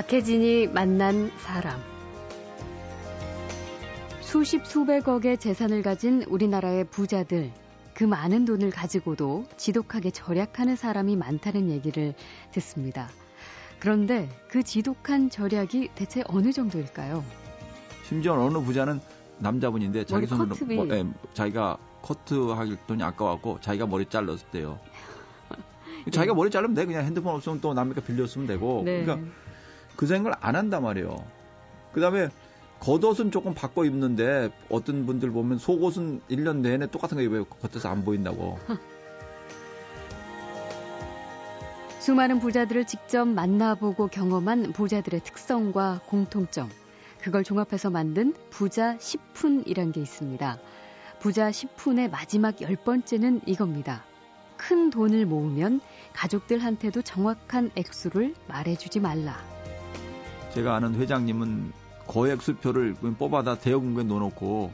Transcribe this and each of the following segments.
박혜진이 만난 사람. 수십 수백억의 재산을 가진 우리나라의 부자들. 그 많은 돈을 가지고도 지독하게 절약하는 사람이 많다는 얘기를 듣습니다. 그런데 그 지독한 절약이 대체 어느 정도일까요? 심지어 어느 부자는 남자분인데 자기 손으로 뭐, 예, 자기가 커트하기 돈이 아까웠고 자기가 머리 잘랐을 때요. 자기가 머리 자르면 돼. 그냥 핸드폰 없으면 또 남에게 빌렸으면 되고. 네. 그러니까 그 생각을 안 한단 말이에요. 그 다음에 겉옷은 조금 바꿔 입는데 어떤 분들 보면 속옷은 1년 내내 똑같은 거 입어요. 겉에서 안 보인다고. 수많은 부자들을 직접 만나보고 경험한 부자들의 특성과 공통점. 그걸 종합해서 만든 부자 10푼이란 게 있습니다. 부자 10푼의 마지막 열 번째는 이겁니다. 큰 돈을 모으면 가족들한테도 정확한 액수를 말해주지 말라. 제가 아는 회장님은 거액 수표를 뽑아다 대여금고에 넣어놓고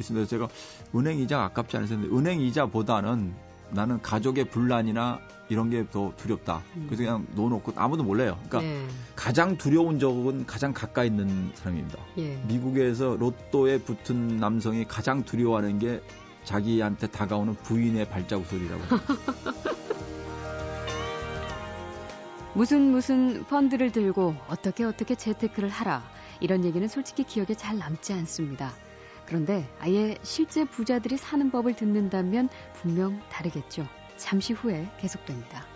있습니다. 제가 은행 이자가 아깝지 않으셨는데 은행 이자보다는 나는 가족의 분란이나 이런 게 더 두렵다. 음. 그래서 그냥 넣어놓고 아무도 몰라요. 그러니까 네. 가장 두려운 적은 가장 가까이 있는 사람입니다. 예. 미국에서 로또에 붙은 남성이 가장 두려워하는 게 자기한테 다가오는 부인의 발자국 소리라고. 무슨 무슨 펀드를 들고 어떻게 어떻게 재테크를 하라. 이런 얘기는 솔직히 기억에 잘 남지 않습니다. 그런데 아예 실제 부자들이 사는 법을 듣는다면 분명 다르겠죠. 잠시 후에 계속됩니다.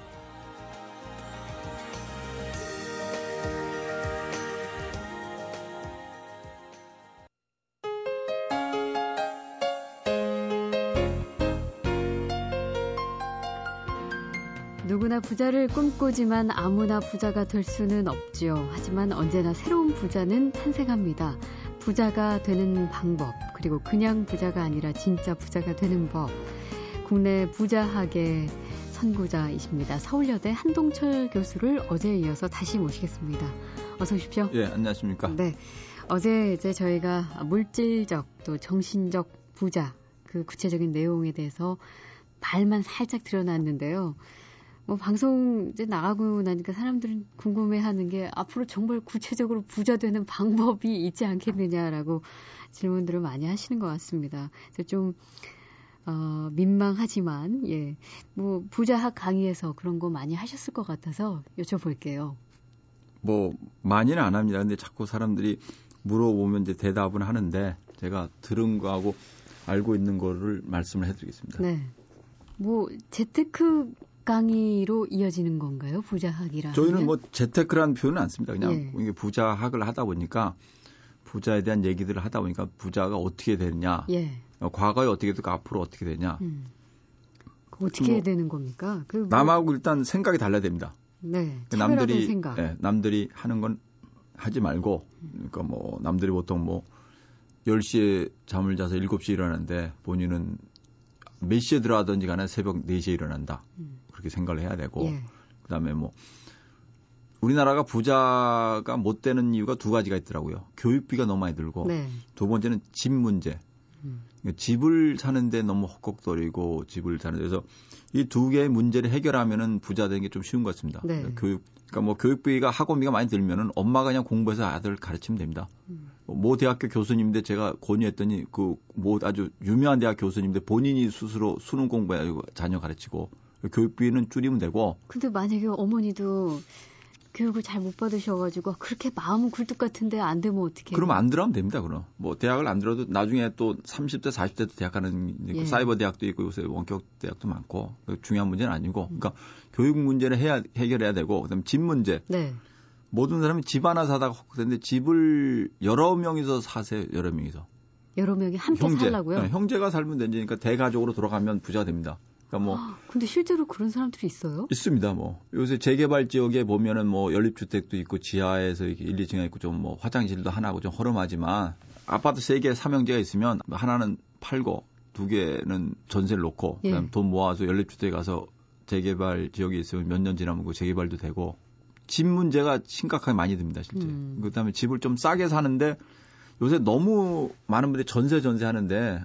부자를 꿈꾸지만 아무나 부자가 될 수는 없죠. 하지만 언제나 새로운 부자는 탄생합니다. 부자가 되는 방법, 그리고 그냥 부자가 아니라 진짜 부자가 되는 법. 국내 부자학의 선구자이십니다. 서울여대 한동철 교수를 어제에 이어서 다시 모시겠습니다. 어서 오십시오. 예, 안녕하십니까. 네. 어제 이제 저희가 물질적 또 정신적 부자 그 구체적인 내용에 대해서 발만 살짝 드러났는데요. 뭐 방송 이제 나가고 나니까 사람들은 궁금해하는 게 앞으로 정말 구체적으로 부자 되는 방법이 있지 않겠느냐라고 질문들을 많이 하시는 것 같습니다. 그래서 좀 어, 민망하지만 예, 뭐 부자학 강의에서 그런 거 많이 하셨을 것 같아서 여쭤볼게요. 뭐 많이는 안 합니다. 근데 자꾸 사람들이 물어보면 이제 대답은 하는데 제가 들은 거하고 알고 있는 거를 말씀을 해드리겠습니다. 네. 뭐 재테크 강의로 이어지는 건가요? 부자학이라. 저희는 뭐 재테크라는 표현은 안 씁니다. 그냥 예. 부자학을 하다 보니까 부자에 대한 얘기들을 하다 보니까 부자가 어떻게 되느냐, 예. 어, 과거에 어떻게 되고 앞으로 어떻게 되냐. 음. 어떻게 뭐, 되는 겁니까? 그 뭐, 남하고 일단 생각이 달라야 됩니다. 네. 그 남들이 생각. 네, 남들이 하는 건 하지 말고, 그러니까 뭐 남들이 보통 뭐 10시에 잠을 자서 7시에 일어나는데 본인은 몇 시에 들어가든지 간에 새벽 4시에 일어난다. 음. 그렇게 생각을 해야 되고 예. 그다음에 뭐 우리나라가 부자가 못 되는 이유가 두 가지가 있더라고요. 교육비가 너무 많이 들고 네. 두 번째는 집 문제. 음. 집을 사는데 너무 헛곡거리고 집을 사는 데서 이 두 개의 문제를 해결하면은 부자 되는 게 좀 쉬운 것 같습니다. 네. 교육 그러니까 뭐 교육비가 학원비가 많이 들면은 엄마가 그냥 공부해서 아들 가르치면 됩니다. 음. 모 대학교 교수님인데 제가 권유했더니 그뭐 아주 유명한 대학 교수님인데 본인이 스스로 수능 공부해가지고 자녀 가르치고 교육비는 줄이면 되고. 근데 만약에 어머니도 교육을 잘 못 받으셔가지고 그렇게 마음은 굴뚝 같은데 안 되면 어떻게? 그럼 안 들어가면 됩니다. 그럼 뭐 대학을 안 들어도 나중에 또 30대 40대도 대학 가는 예. 사이버 대학도 있고 요새 원격 대학도 많고 중요한 문제는 아니고 그러니까 교육 문제를 해야 해결해야 되고 그다음 집 문제. 네. 모든 사람이 집 하나 사다가 근데 집을 여러 명이서 사세요. 여러 명이서. 여러 명이 함께 형제, 살라고요? 네, 형제가 살면 되니까 대가족으로 돌아가면 부자 됩니다. 그러니까 뭐 아, 근데 실제로 그런 사람들이 있어요? 있습니다. 뭐 요새 재개발 지역에 보면은 뭐 연립주택도 있고 지하에서 이렇게 1, 2층에 있고 좀 뭐 화장실도 하나고 좀 허름하지만 아파트 3개 삼형제가 있으면 하나는 팔고 두 개는 전세를 놓고 예. 그다음 돈 모아서 연립주택에 가서 재개발 지역에 있으면 몇 년 지나면 그 재개발도 되고 집 문제가 심각하게 많이 듭니다, 실제. 음. 그다음에 집을 좀 싸게 사는데 요새 너무 많은 분들이 전세 전세 하는데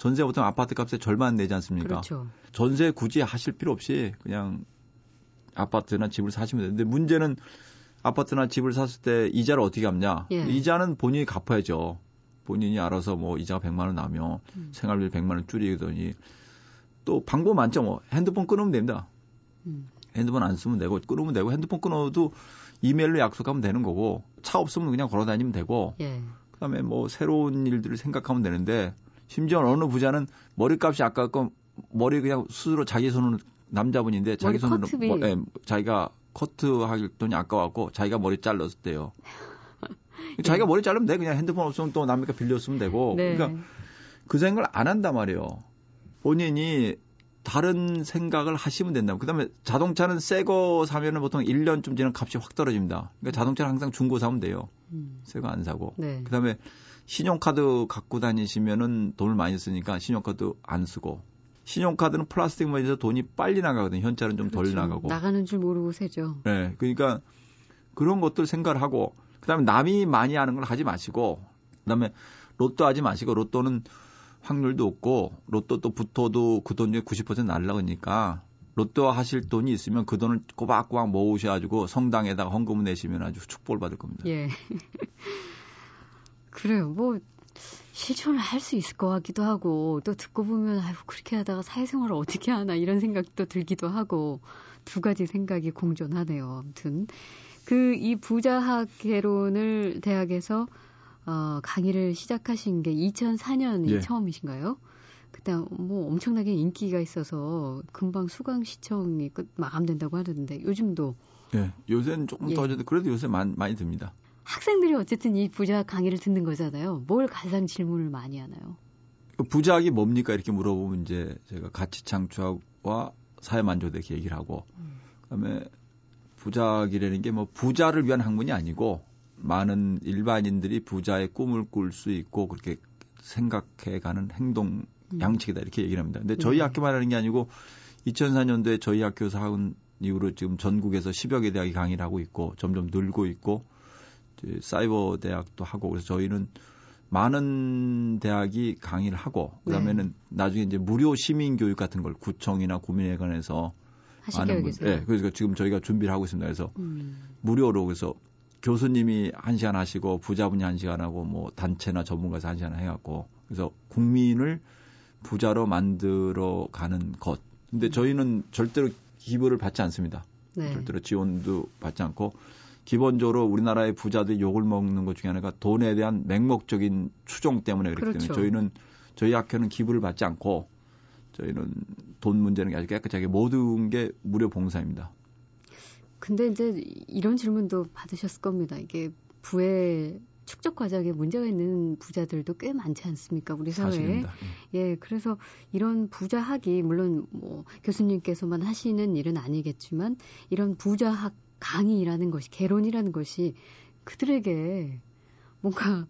전세 보통 아파트 값의 절반 내지 않습니까? 그렇죠. 전세 굳이 하실 필요 없이 그냥 아파트나 집을 사시면 되는데 문제는 아파트나 집을 샀을 때 이자를 어떻게 갚냐? 예. 이자는 본인이 갚아야죠. 본인이 알아서 뭐 이자가 100만 원 나면 음. 생활비 100만 원 줄이더니 또 방법 많죠. 뭐 핸드폰 끊으면 됩니다. 음. 핸드폰 안 쓰면 되고 끊으면 되고 핸드폰 끊어도 이메일로 약속하면 되는 거고 차 없으면 그냥 걸어 다니면 되고 예. 그다음에 뭐 새로운 일들을 생각하면 되는데 심지어 어느 부자는 머리값이 아까 그 머리 그냥 스스로 자기 손으로 남자분인데 자기 손으로 뭐, 예, 자기가 커트할 돈이 아까웠고 자기가 머리. 네. 자기가 머리 자르면 돼. 그냥 핸드폰 없으면 또 남이니까 빌렸으면 되고. 네. 그러니까 그 생각을 안 한단 말이에요. 본인이 다른 생각을 하시면 된다. 그 다음에 자동차는 새 거 사면은 보통 1년쯤 지나면 값이 확 떨어집니다. 그러니까 자동차는 항상 중고 사면 돼요. 음. 새거 안 사고. 네. 그 다음에 신용카드 갖고 다니시면은 돈을 많이 쓰니까 신용카드 안 쓰고 신용카드는 플라스틱 머리에서 돈이 빨리 나가거든요. 현찰은 좀덜 그렇죠. 나가고. 나가는 줄 모르고 세죠. 네. 그러니까 그런 것들 생각을 하고 그다음에 남이 많이 하는 걸 하지 마시고 그다음에 로또 하지 마시고 로또는 확률도 없고 로또 또 붙어도 그 돈 중에 90% 날라가니까 로또 하실 돈이 있으면 그 돈을 꼬박꼬박 모으셔가지고 성당에다가 헌금을 내시면 아주 축복을 받을 겁니다. 예. 그래요. 뭐 실천을 할 수 있을 것 같기도 하고 또 듣고 보면 아유 그렇게 하다가 사회생활을 어떻게 하나 이런 생각도 들기도 하고 두 가지 생각이 공존하네요. 아무튼 그 이 부자학 개론을 대학에서 어, 강의를 시작하신 게 2004년이 예. 처음이신가요? 그때 뭐 엄청나게 인기가 있어서 금방 수강 시청이 끝 마감된다고 하던데 요즘도 예, 요새는 조금 예. 더어져도 그래도 요새 많이, 많이 듭니다. 학생들이 어쨌든 이 부자 강의를 듣는 거잖아요. 뭘 가장 질문을 많이 하나요? 그 부자학이 뭡니까 이렇게 물어보면 이제 제가 가치 창출과 사회 만족에 얘기를 하고 음. 그다음에 부자학이라는 게 뭐 부자를 위한 학문이 아니고 많은 일반인들이 부자의 꿈을 꿀 수 있고 그렇게 생각해가는 행동 음. 양측이다 이렇게 얘기를 합니다. 근데 저희 네. 학교만 하는 게 아니고 2004년도에 저희 학교에서 한 이후로 지금 전국에서 10여 개 대학이 강의를 하고 있고 점점 늘고 있고 사이버 대학도 하고 그래서 저희는 많은 대학이 강의를 하고 그다음에는 네. 나중에 이제 무료 시민 교육 같은 걸 구청이나 구민회관에서 많은 분, 네, 그래서 지금 저희가 준비를 하고 있습니다. 그래서 음. 무료로 그래서 교수님이 한 시간 하시고 부자분이 한 시간 하고 뭐 단체나 전문가에서 한 시간 해갖고 그래서 국민을 부자로 만들어 가는 것. 근데 음. 저희는 절대로 기부를 받지 않습니다. 네. 절대로 지원도 받지 않고 기본적으로 우리나라의 부자들이 욕을 먹는 것 중에 하나가 돈에 대한 맹목적인 추종 때문에 그렇기 그렇죠. 때문에 저희는 저희 학교는 기부를 받지 않고 저희는 돈 문제는 아주 깨끗하게 모든 게 무료 봉사입니다. 근데 이제 이런 질문도 받으셨을 겁니다. 이게 부의 축적 과정에 문제가 있는 부자들도 꽤 많지 않습니까? 우리 사회에. 사실입니다. 예. 예, 그래서 이런 부자학이 물론 뭐 교수님께서만 하시는 일은 아니겠지만 이런 부자학 강의라는 것이 개론이라는 것이 그들에게 뭔가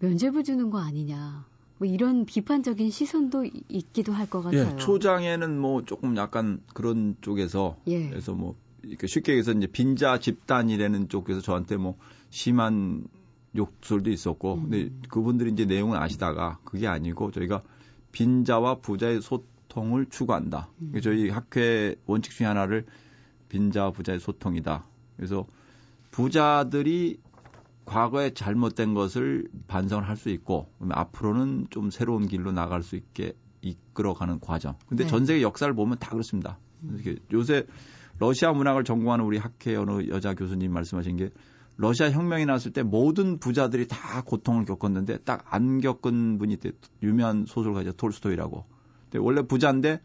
면죄부 주는 거 아니냐. 뭐 이런 비판적인 시선도 있기도 할 것 같아요. 예, 초장에는 뭐 조금 약간 그런 쪽에서 예. 그래서 뭐 이렇게 쉽게 얘기해서 이제 빈자 집단이라는 쪽에서 저한테 뭐 심한 욕설도 있었고 음. 근데 그분들이 이제 내용을 아시다가 그게 아니고 저희가 빈자와 부자의 소통을 추구한다. 음. 저희 학회 원칙 중에 하나를 빈자와 부자의 소통이다. 그래서 부자들이 과거에 잘못된 것을 반성을 할 수 있고 앞으로는 좀 새로운 길로 나갈 수 있게 이끌어가는 과정. 근데 네. 전 세계 역사를 보면 다 그렇습니다. 요새 러시아 문학을 전공하는 우리 학회 어느 여자 교수님 말씀하신 게 러시아 혁명이 났을 때 모든 부자들이 다 고통을 겪었는데 딱 안 겪은 분이. 유명한 소설가죠. 톨스토이라고. 근데 원래 부자인데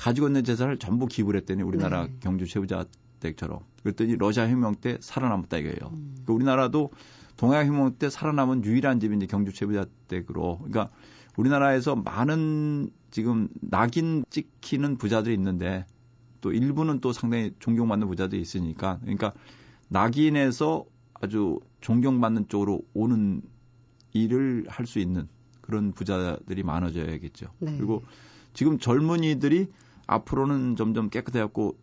가지고 있는 재산을 전부 기부를 했더니 우리나라 네. 경주 최부자 댁처럼. 그랬더니 러시아 혁명 때 살아남았다 이거예요. 음. 그러니까 우리나라도 동아약 혁명 때 살아남은 유일한 집이 이제 경주 최부자 댁으로. 그러니까 우리나라에서 많은 지금 낙인 찍히는 부자들이 있는데 또 일부는 또 상당히 존경받는 부자들이 있으니까 그러니까 낙인에서 아주 존경받는 쪽으로 오는 일을 할 수 있는 그런 부자들이 많아져야겠죠. 네. 그리고 지금 젊은이들이 앞으로는 점점 깨끗해졌고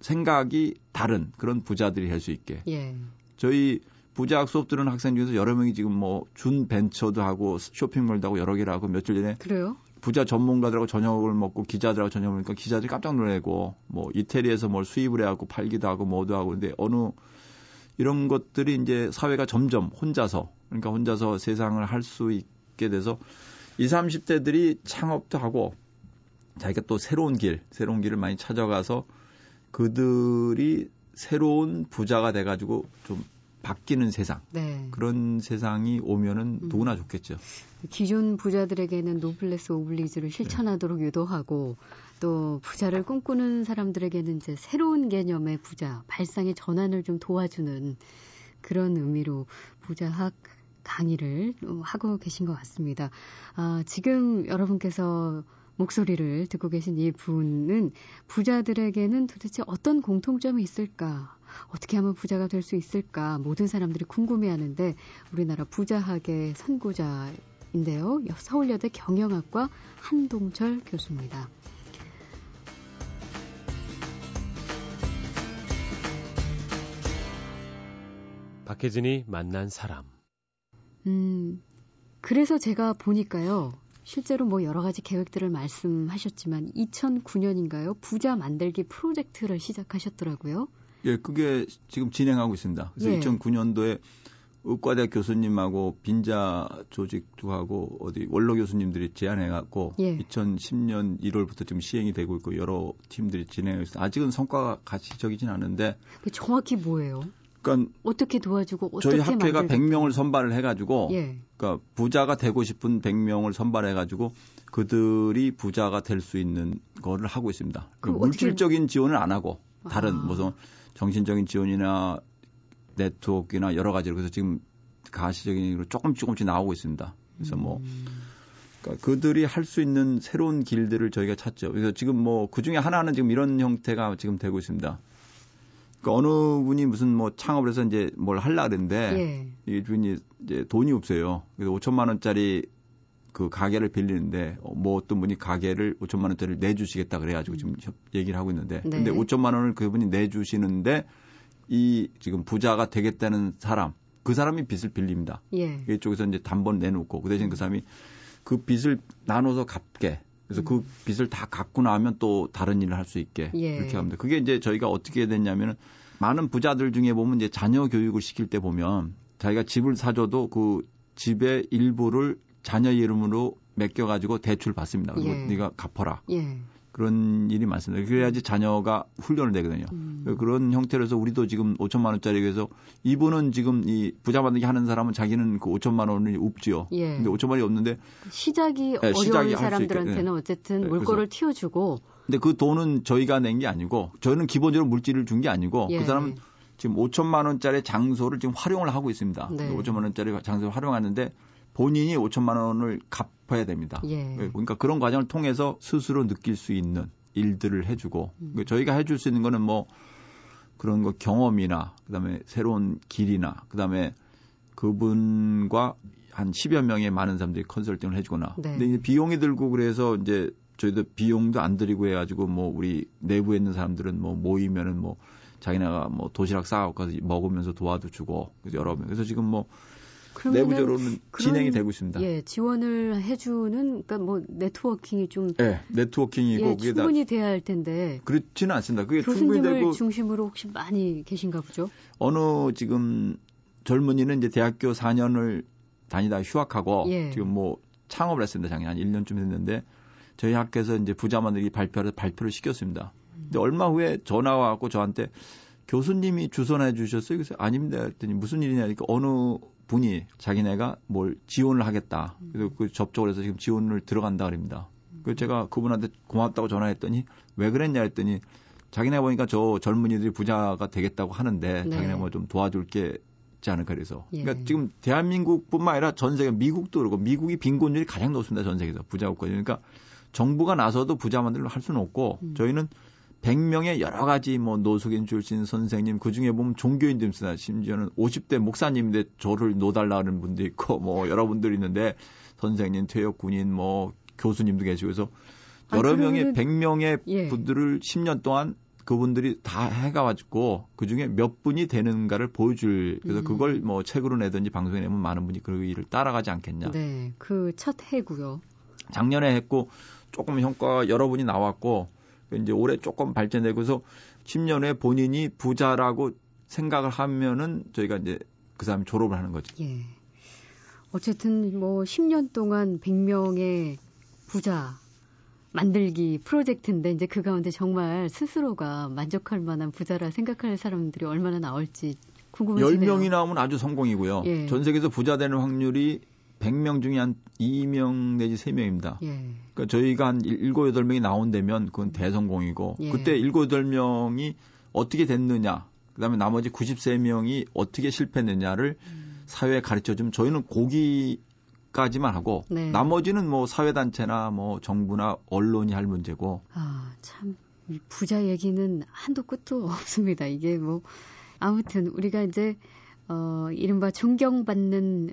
생각이 다른 그런 부자들이 할 수 있게. 예. 저희 부자학 수업 들은 학생 중에서 여러 명이 지금 뭐 준 벤처도 하고 쇼핑몰도 하고 여러 개를 하고 며칠 전에 그래요? 부자 전문가들하고 저녁을 먹고 기자들하고 저녁을 먹으니까 기자들이 깜짝 놀래고 뭐 이태리에서 뭘 수입을 해갖고 팔기도 하고 뭐도 하고 근데 어느 이런 것들이 이제 사회가 점점 혼자서 그러니까 혼자서 세상을 할 수 있게 돼서 20, 30대들이 창업도 하고 자기가 또 새로운 길, 새로운 길을 많이 찾아가서 그들이 새로운 부자가 돼가지고 좀 바뀌는 세상 네. 그런 세상이 오면은 음. 누구나 좋겠죠. 기존 부자들에게는 노블레스 오블리즈를 실천하도록 네. 유도하고 또 부자를 꿈꾸는 사람들에게는 이제 새로운 개념의 부자 발상의 전환을 좀 도와주는 그런 의미로 부자학 강의를 하고 계신 것 같습니다. 아, 지금 여러분께서 목소리를 듣고 계신 이 분은 부자들에게는 도대체 어떤 공통점이 있을까? 어떻게 하면 부자가 될 수 있을까? 모든 사람들이 궁금해 하는데 우리나라 부자학의 선구자인데요. 서울여대 경영학과 한동철 교수입니다. 박혜진이 만난 사람. 음, 그래서 제가 보니까요. 실제로 뭐 여러 가지 계획들을 말씀하셨지만 2009년인가요? 부자 만들기 프로젝트를 시작하셨더라고요. 예, 그게 지금 진행하고 있습니다. 그래서 예. 2009년도에 의과대 교수님하고 빈자 조직도 하고 어디 원로 교수님들이 제안해 갖고 예. 2010년 1월부터 지금 시행이 되고 있고 여러 팀들이 진행하고 있어요. 아직은 성과가 가시적이진 않은데 정확히 뭐예요? 그러니까 어떻게 도와주고 어떻게 저희 학회가 만들겠다. 100명을 선발을 해가지고 예. 그러니까 부자가 되고 싶은 100명을 선발해가지고 그들이 부자가 될 수 있는 거를 하고 있습니다. 그 물질적인 지원을 안 하고 다른 아. 무슨 정신적인 지원이나 네트워크나 여러 가지로 그래서 지금 가시적인 조금 조금씩 나오고 있습니다. 그래서 뭐 음. 그러니까 그들이 할 수 있는 새로운 길들을 저희가 찾죠. 그래서 지금 뭐 그 중에 하나는 지금 이런 형태가 지금 되고 있습니다. 그 어느 분이 무슨 뭐 창업을 해서 이제 뭘 할라 그랬는데 예. 이 분이 이제 돈이 없어요. 그래서 5천만 원짜리 그 가게를 빌리는데 어, 뭐 어떤 분이 가게를 5천만 원짜리를 내주시겠다 그래가지고 지금 얘기를 하고 있는데 네. 근데 5천만 원을 그분이 내주시는데 이 지금 부자가 되겠다는 사람 그 사람이 빚을 빌립니다. 예. 이쪽에서 이제 단번 내놓고 그 대신 그 사람이 그 빚을 나눠서 갚게 그래서 음. 그 빚을 다 갚고 나면 또 다른 일을 할 수 있게 예. 이렇게 합니다. 그게 이제 저희가 어떻게 됐냐면은 많은 부자들 중에 보면 이제 자녀 교육을 시킬 때 보면 자기가 집을 사줘도 그 집의 일부를 자녀 이름으로 맡겨가지고 대출 받습니다. 그리고 예. 네가 갚아라. 예. 그런 일이 많습니다. 그래야지 자녀가 훈련을 되거든요. 음. 그런 형태로서 우리도 지금 5천만 원짜리 에서 이분은 지금 이 부자 만들기 하는 사람은 자기는 그 5천만 원이 없지요. 예. 근데 5천만 원이 없는데 시작이 네, 어려운 시작이 사람들한테는 네. 어쨌든 네, 물꼬를 틔워주고. 근데 그 돈은 저희가 낸 게 아니고 저희는 기본적으로 물질을 준 게 아니고 그 예. 그 사람은 지금 5천만 원짜리 장소를 지금 활용을 하고 있습니다. 네. 5천만 원짜리 장소를 활용하는데 본인이 5천만 원을 갚아야 됩니다. 예. 그러니까 그런 과정을 통해서 스스로 느낄 수 있는 일들을 해주고 음. 그러니까 저희가 해줄 수 있는 거는 뭐 그런 거 경험이나 그다음에 새로운 길이나 그다음에 그분과 한 10여 명의 많은 사람들이 컨설팅을 해주거나 네. 근데 이제 비용이 들고 그래서 이제 저희도 비용도 안 들이고 해가지고 뭐 우리 내부에 있는 사람들은 뭐 모이면은 뭐 자기네가 뭐 도시락 싸갖고 가서 먹으면서 도와도 주고 그래서 여러 명 그래서 지금 뭐 내부적으로는 진행이 되고 있습니다. 예, 지원을 해주는 그러니까 뭐 네트워킹이 좀 예, 네트워킹이고 예, 충분히 돼야 할 텐데 그렇지는 않습니다. 그게 충분히 되고 중심으로 혹시 많이 계신가 보죠? 어느 지금 젊은이는 이제 대학교 4년을 다니다 휴학하고 예. 지금 뭐 창업을 했습니다. 작년 한 1년쯤 됐는데 저희 학교에서 이제 부자 만들기 발표를 발표를 시켰습니다. 근데 얼마 후에 전화가 왔고 저한테 교수님이 주선해 주셨어요. 그래서 아닙니다. 했더니 무슨 일이냐 니까 어느 분이 자기네가 뭘 지원을 하겠다. 그래서 그 접촉을 해서 지금 지원을 들어간다 그럽니다. 그 제가 그분한테 고맙다고 전화했더니 왜 그랬냐 했더니 자기네 보니까 저 젊은이들이 부자가 되겠다고 하는데 네. 자기네 뭐 좀 도와줄 게 있지 않을까 그래서. 예. 그러니까 지금 대한민국뿐만 아니라 전 세계 미국도 그렇고 미국이 빈곤율이 가장 높습니다. 전 세계에서 부자 국가. 그러니까 정부가 나서도 부자 만들로 할 수는 없고 음. 저희는 100명의 여러 가지 뭐 노숙인 출신 선생님 그 중에 보면 종교인들 있습니다. 심지어는 50대 목사님인데 저를 놓달라는 분도 있고 뭐 여러분들 있는데 선생님, 퇴역 군인 뭐 교수님도 계시고 그래서 여러 아, 명의 100명의 예. 분들을 10년 동안 그분들이 다 해가지고 그 중에 몇 분이 되는가를 보여줄 그래서 음. 그걸 뭐 책으로 내든지 방송에 내면 많은 분이 그 일을 따라가지 않겠냐. 네, 그 첫 해고요. 작년에 했고 조금 효과 여러 분이 나왔고 이제 올해 조금 발전되고서 10년 후에 본인이 부자라고 생각을 하면은 저희가 이제 그 사람이 졸업을 하는 거죠. 예. 어쨌든 뭐 10년 동안 100명의 부자 만들기 프로젝트인데 이제 그 가운데 정말 스스로가 만족할 만한 부자라 생각할 사람들이 얼마나 나올지 궁금해지네요. 10명이 나오면 아주 성공이고요. 예. 전 세계에서 부자 되는 확률이 100명 중에 한 2명 내지 3명입니다. 예. 그러니까 저희가 한 7, 8명이 나온다면 그건 대성공이고 예. 그때 7, 8명이 어떻게 됐느냐 그다음에 나머지 93명이 어떻게 실패했느냐를 음. 사회에 가르쳐 주면 저희는 고기까지만 하고 네. 나머지는 뭐 사회 단체나 뭐 정부나 언론이 할 문제고 아, 참 부자 얘기는 한도 끝도 없습니다. 이게 뭐 아무튼 우리가 이제 어 이른바 존경받는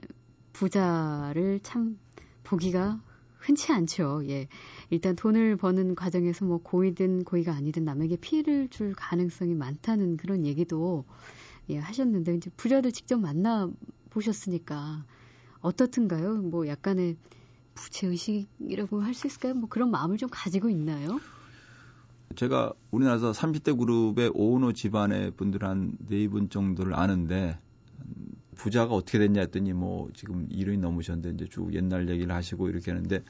부자를 참 보기가 흔치 않죠. 예. 일단 돈을 버는 과정에서 뭐 고이든 고의가 아니든 남에게 피해를 줄 가능성이 많다는 그런 얘기도 예, 하셨는데 이제 부자들 직접 만나 보셨으니까 어떻든가요? 뭐 약간의 부채 의식이라고 할 수 있을까요? 뭐 그런 마음을 좀 가지고 있나요? 제가 우리나라에서 30대 그룹의 오은호 집안의 분들 한 네 분 정도를 아는데 부자가 어떻게 됐냐 했더니 뭐 지금 이른이 넘으셨는데 이제 쭉 옛날 얘기를 하시고 이렇게 하는데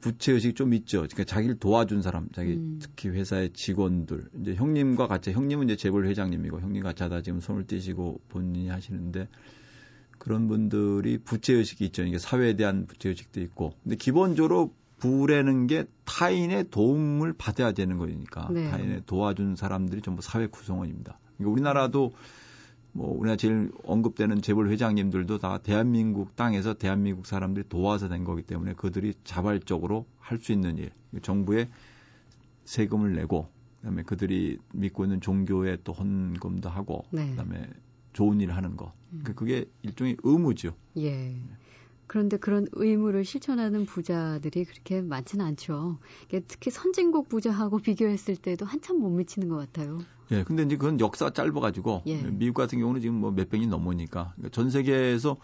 부채 의식이 좀 있죠. 그러니까 자기를 도와준 사람, 자기 음. 특히 회사의 직원들, 이제 형님과 같이 형님은 이제 재벌 회장님이고 형님 같이 하다 지금 손을 떼시고 본인이 하시는데 그런 분들이 부채 의식이 있죠. 이게 사회에 대한 부채 의식도 있고, 근데 기본적으로 부라는 게 타인의 도움을 받아야 되는 거니까 네. 타인의 도와준 사람들이 전부 사회 구성원입니다. 그러니까 우리나라도 뭐 우리가 제일 언급되는 재벌 회장님들도 다 대한민국 땅에서 대한민국 사람들이 도와서 된 거기 때문에 그들이 자발적으로 할 수 있는 일, 정부에 세금을 내고 그다음에 그들이 믿고 있는 종교에 또 헌금도 하고 네. 그다음에 좋은 일을 하는 거. 음. 그게 일종의 의무죠. 예. 그런데 그런 의무를 실천하는 부자들이 그렇게 많지는 않죠. 특히 선진국 부자하고 비교했을 때도 한참 못 미치는 것 같아요. 예, 근데 이제 그건 역사가 짧아가지고 예. 미국 같은 경우는 지금 뭐 몇 백이 넘으니까 그러니까 전 세계에서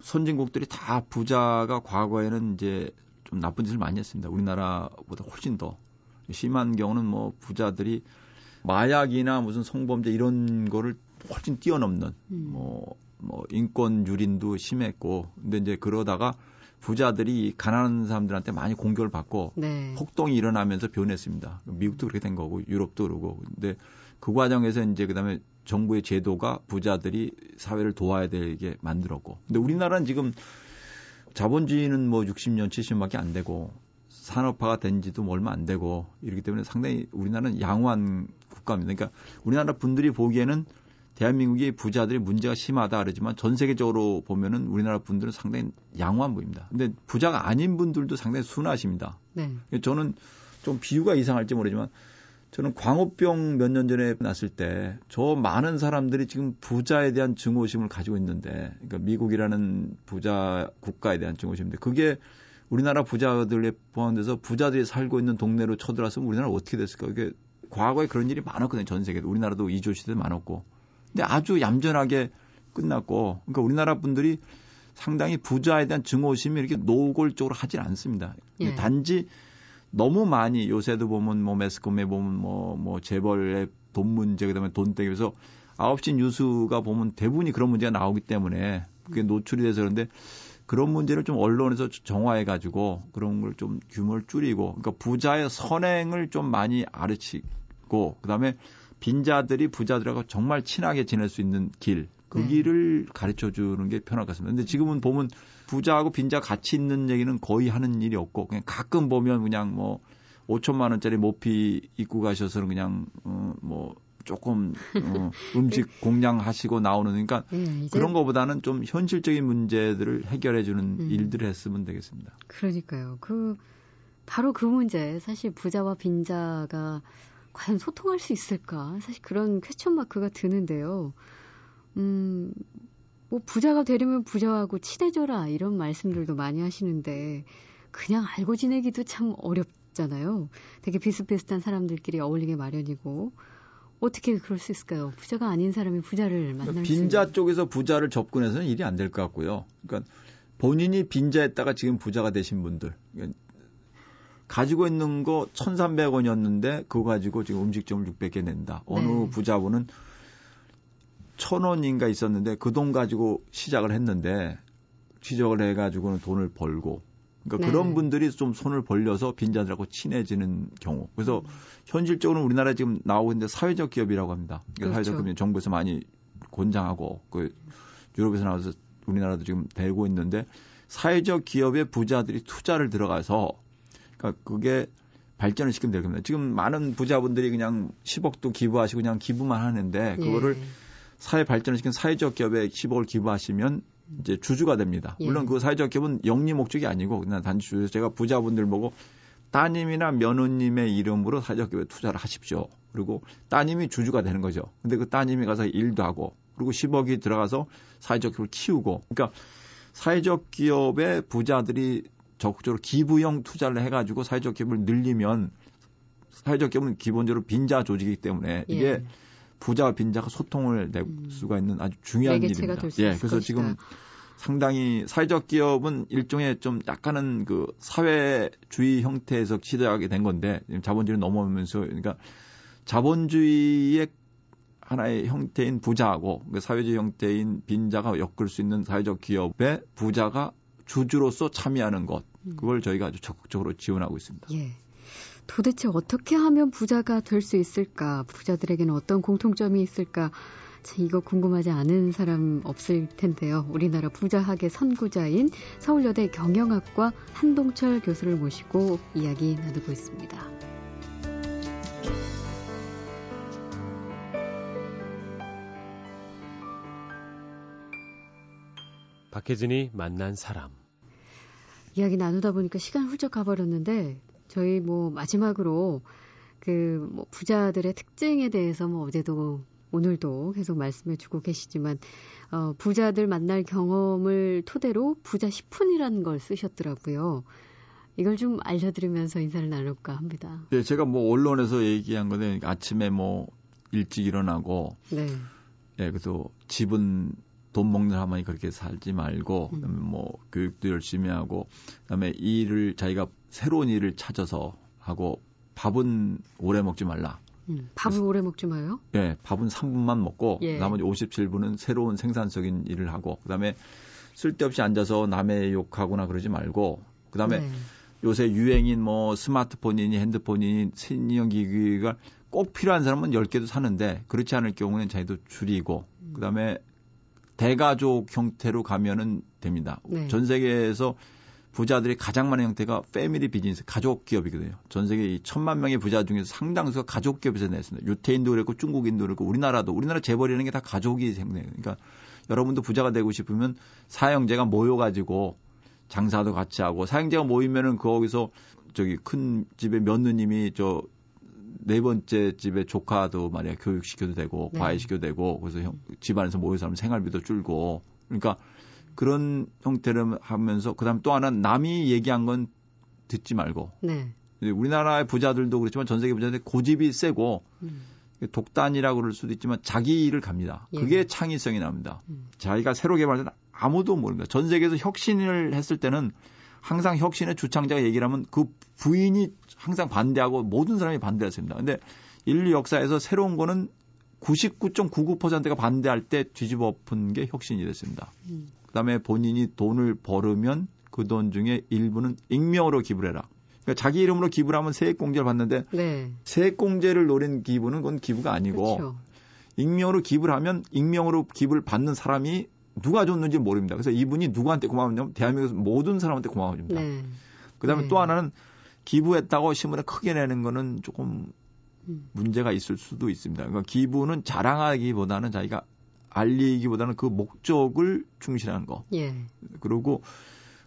선진국들이 다 부자가 과거에는 이제 좀 나쁜 짓을 많이 했습니다. 우리나라보다 훨씬 더 심한 경우는 뭐 부자들이 마약이나 무슨 성범죄 이런 거를 훨씬 뛰어넘는 음. 뭐 뭐 인권 유린도 심했고 근데 이제 그러다가 부자들이 가난한 사람들한테 많이 공격을 받고 네. 폭동이 일어나면서 변했습니다. 미국도 그렇게 된 거고 유럽도 그러고 근데 그 과정에서 이제 그다음에 정부의 제도가 부자들이 사회를 도와야 되게 만들었고 근데 우리나라는 지금 자본주의는 뭐 60년 70년밖에 안 되고 산업화가 된 지도 뭐 얼마 안 되고 이렇기 때문에 상당히 우리나라는 양호한 국가입니다. 그러니까 우리나라 분들이 보기에는 대한민국이 부자들이 문제가 심하다 그러지만 전 세계적으로 보면은 우리나라 분들은 상당히 양호한 분입니다. 근데 부자가 아닌 분들도 상당히 순하십니다. 네. 저는 좀 비유가 이상할지 모르지만 저는 광우병 몇 년 전에 났을 때 저 많은 사람들이 지금 부자에 대한 증오심을 가지고 있는데 그러니까 미국이라는 부자 국가에 대한 증오심인데 그게 우리나라 부자들에 포함돼서 부자들이 살고 있는 동네로 쳐들어왔으면 우리나라 어떻게 됐을까? 이게 과거에 그런 일이 많았거든요. 전 세계도 우리나라도 이조 시대 많았고 근데 아주 얌전하게 끝났고, 그러니까 우리나라 분들이 상당히 부자에 대한 증오심이 이렇게 노골적으로 하질 않습니다. 예. 단지 너무 많이 요새도 보면 뭐 매스컴에 보면 뭐, 뭐 재벌의 돈 문제, 그 다음에 돈 떼기에서 9시 뉴스가 보면 대부분이 그런 문제가 나오기 때문에 그게 노출이 돼서 그런데 그런 문제를 좀 언론에서 정화해 가지고 그런 걸 좀 규모를 줄이고 그러니까 부자의 선행을 좀 많이 아르치고 그다음에 빈자들이 부자들하고 정말 친하게 지낼 수 있는 길, 그 네. 길을 가르쳐 주는 게 편할 것 같습니다. 근데 지금은 보면 부자하고 빈자 같이 있는 얘기는 거의 하는 일이 없고 그냥 가끔 보면 그냥 뭐 5천만 원짜리 모피 입고 가셔서 그냥 어 뭐 조금 어, 음식 공양하시고 나오는 그러니까 네, 그런 거보다는 좀 현실적인 문제들을 해결해 주는 음. 일들을 했으면 되겠습니다. 그러니까요. 그 바로 그 문제 사실 부자와 빈자가 과연 소통할 수 있을까? 사실 그런 퀘스천 마크가 드는데요. 음, 뭐 부자가 되려면 부자하고 친해져라 이런 말씀들도 많이 하시는데 그냥 알고 지내기도 참 어렵잖아요. 되게 비슷비슷한 사람들끼리 어울리게 마련이고 어떻게 그럴 수 있을까요? 부자가 아닌 사람이 부자를 만날 그러니까 빈자 수 쪽에서 부자를 접근해서는 일이 안 될 것 같고요. 그러니까 본인이 빈자였다가 지금 부자가 되신 분들, 그러니까 가지고 있는 거 1,300원이었는데 그거 가지고 지금 음식점을 600개 낸다. 어느 네. 부자분은 천 원인가 있었는데 그 돈 가지고 시작을 했는데 취적을 해 가지고는 돈을 벌고 그러니까 네. 그런 분들이 좀 손을 벌려서 빈자들하고 친해지는 경우. 그래서 음. 현실적으로 우리나라에 지금 나오고 있는데 사회적 기업이라고 합니다. 그러니까 그렇죠. 사회적 기업이 정부에서 많이 권장하고 그 유럽에서 나와서 우리나라도 지금 되고 있는데 사회적 기업의 부자들이 투자를 들어가서 그러니까 그게 발전을 시키면 될 겁니다. 지금 많은 부자분들이 그냥 10억도 기부하시고 그냥 기부만 하는데 그거를 예. 사회 발전을 시킨 사회적 기업에 10억을 기부하시면 이제 주주가 됩니다. 예. 물론 그 사회적 기업은 영리 목적이 아니고 그냥 단지. 제가 부자분들 보고 따님이나 며느님의 이름으로 사회적 기업에 투자를 하십시오. 그리고 따님이 주주가 되는 거죠. 근데 그 따님이 가서 일도 하고 그리고 10억이 들어가서 사회적 기업을 키우고 그러니까 사회적 기업의 부자들이 적극적으로 기부형 투자를 해가지고 사회적 기업을 늘리면 사회적 기업은 기본적으로 빈자 조직이기 때문에 이게 예. 부자와 빈자가 소통을 낼 음. 수가 있는 아주 중요한 일입니다. 예, 그래서 것이다. 지금 상당히 사회적 기업은 일종의 좀 약간은 그 사회주의 형태에서 시작하게 된 건데 자본주의 넘어오면서 그러니까 자본주의의 하나의 형태인 부자하고 그 사회주의 형태인 빈자가 엮을 수 있는 사회적 기업의 부자가 주주로서 참여하는 것 음. 그걸 저희가 아주 적극적으로 지원하고 있습니다. 예. 도대체 어떻게 하면 부자가 될 수 있을까? 부자들에게는 어떤 공통점이 있을까? 참 이거 궁금하지 않은 사람 없을 텐데요. 우리나라 부자학의 선구자인 서울여대 경영학과 한동철 교수를 모시고 이야기 나누고 있습니다. 박혜진이 만난 사람 이야기 나누다 보니까 시간 훌쩍 가버렸는데 저희 뭐 마지막으로 그 뭐 부자들의 특징에 대해서 뭐 어제도 오늘도 계속 말씀해 주고 계시지만 어 부자들 만날 경험을 토대로 부자 10분이라는 걸 쓰셨더라고요. 이걸 좀 알려드리면서 인사를 나눌까 합니다. 네, 제가 뭐 언론에서 얘기한 거는 아침에 뭐 일찍 일어나고, 네, 예, 그래서 집은 돈 먹는 할머니 그렇게 살지 말고 음. 그다음에 뭐 교육도 열심히 하고 그다음에 일을 자기가 새로운 일을 찾아서 하고 밥은 오래 먹지 말라. 음, 밥을 오래 먹지 마요? 예, 밥은 3분만 먹고 예. 나머지 57분은 새로운 생산적인 일을 하고 그다음에 쓸데없이 앉아서 남의 욕하거나 그러지 말고 그다음에 네. 요새 유행인 뭐 스마트폰이니 핸드폰이니 신형 기기가 꼭 필요한 사람은 10개도 사는데 그렇지 않을 경우는 자기도 줄이고 음. 그다음에 대가족 형태로 가면은 됩니다. 네. 전 세계에서 부자들이 가장 많은 형태가 패밀리 비즈니스, 가족 기업이거든요. 전 세계 이 천만 명의 부자 중에서 상당수가 가족 기업에서 냈습니다. 유태인도 그랬고 중국인도 그랬고 우리나라도 우리나라 재벌이라는 게 다 가족이 생겨요. 그러니까 여러분도 부자가 되고 싶으면 사형제가 모여가지고 장사도 같이 하고 사형제가 모이면은 거기서 저기 큰 집의 며느님이 저 네 번째 집에 조카도 말이야 교육시켜도 되고 네. 과외시켜도 되고 그래서 형, 집안에서 모여서 하면 생활비도 줄고 그러니까 그런 형태를 하면서 그다음 또 하나 남이 얘기한 건 듣지 말고 네. 우리나라의 부자들도 그렇지만 전 세계 부자들 고집이 세고 음. 독단이라고 그럴 수도 있지만 자기 일을 갑니다. 예. 그게 창의성이 납니다. 음. 자기가 새로 개발된 아무도 모릅니다. 전 세계에서 혁신을 했을 때는 항상 혁신의 주창자가 얘기를 하면 그 부인이 항상 반대하고 모든 사람이 반대했습니다. 근데 인류 역사에서 새로운 거는 99.99%가 반대할 때 뒤집어 엎은 게 혁신이 됐습니다. 음. 그다음에 본인이 돈을 벌으면 그 돈 중에 일부는 익명으로 기부를 해라. 그러니까 자기 이름으로 기부를 하면 세액공제를 받는데 네. 세액공제를 노린 기부는 그건 기부가 아니고 그렇죠. 익명으로 기부를 하면 익명으로 기부를 받는 사람이 누가 줬는지 모릅니다. 그래서 이분이 누구한테 고마웠냐면 대한민국 모든 사람한테 고마워집니다. 네. 그다음에 네. 또 하나는 기부했다고 신문에 크게 내는 거는 조금 음. 문제가 있을 수도 있습니다. 그러니까 기부는 자랑하기보다는 자기가 알리기보다는 그 목적을 충실하는 거. 예. 그리고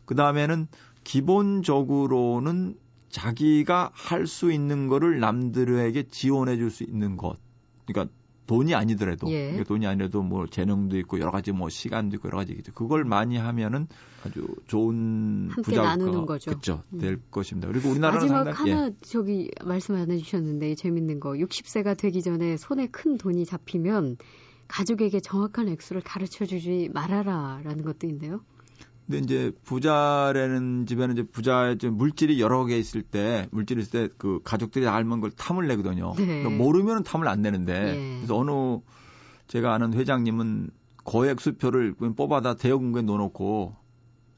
그 다음에는 기본적으로는 자기가 할 수 있는 거를 남들에게 지원해 줄 수 있는 것. 그러니까 돈이 아니더라도 예. 돈이 아니라도 뭐 재능도 있고 여러 가지 뭐 시간도 있고 여러 가지 있죠. 그걸 많이 하면은 아주 좋은 부자가 나누는 거죠. 그렇죠. 음. 될 것입니다. 그리고 우리나라는 마지막 상당히, 하나 예. 저기 말씀 안 해주셨는데 재밌는 거 60세가 되기 전에 손에 큰 돈이 잡히면 가족에게 정확한 액수를 가르쳐 주지 말아라라는 것도 있네요. 근데 이제 부자라는 집에는 이제 부자의 물질이 여러 개 있을 때 물질이 있을 때 그 가족들이 알면 걸 탐을 내거든요. 네. 그러니까 모르면 탐을 안 내는데 네. 그래서 어느 제가 아는 회장님은 거액 수표를 뽑아다 대여금고에 넣어놓고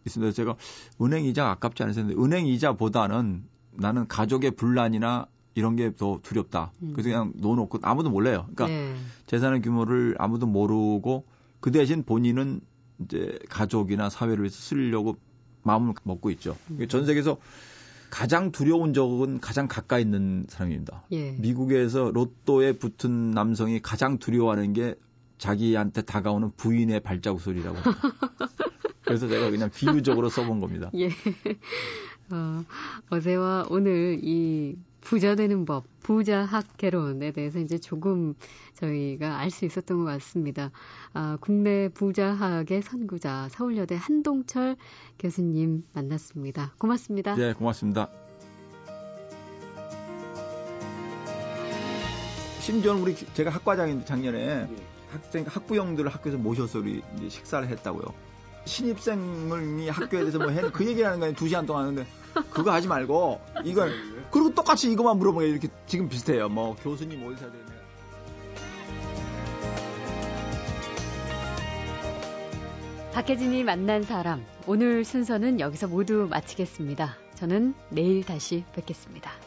있습니다. 제가 은행 이자 아깝지 않으셨는데 은행 이자보다는 나는 가족의 분란이나 이런 게 더 두렵다. 음. 그래서 그냥 넣어놓고 아무도 몰라요. 그러니까 네. 재산의 규모를 아무도 모르고 그 대신 본인은 이제 가족이나 사회를 위해서 쓰려고 마음을 먹고 있죠. 음. 전 세계에서 가장 두려운 적은 가장 가까이 있는 사람입니다. 예. 미국에서 로또에 붙은 남성이 가장 두려워하는 게 자기한테 다가오는 부인의 발자국 소리라고 합니다. 그래서 제가 그냥 비유적으로 써본 겁니다. 예. 어, 어제와 오늘 이 부자 되는 법, 부자 학 개론에 대해서 이제 조금 저희가 알 수 있었던 것 같습니다. 아, 국내 부자학의 선구자 서울여대 한동철 교수님 만났습니다. 고맙습니다. 네, 고맙습니다. 심지어는 우리 제가 학과장인데 작년에 학생 학부형들을 학교에서 모셔서 우리 식사를 했다고요. 신입생을 학교에 대해서 뭐 해, 그 얘기하는 거예요. 두 시간 동안 하는데 그거 하지 말고 이걸 그리고 똑같이 이것만 물어보면 이렇게 지금 비슷해요. 뭐 교수님 어디서 되냐. 박혜진이 만난 사람 오늘 순서는 여기서 모두 마치겠습니다. 저는 내일 다시 뵙겠습니다.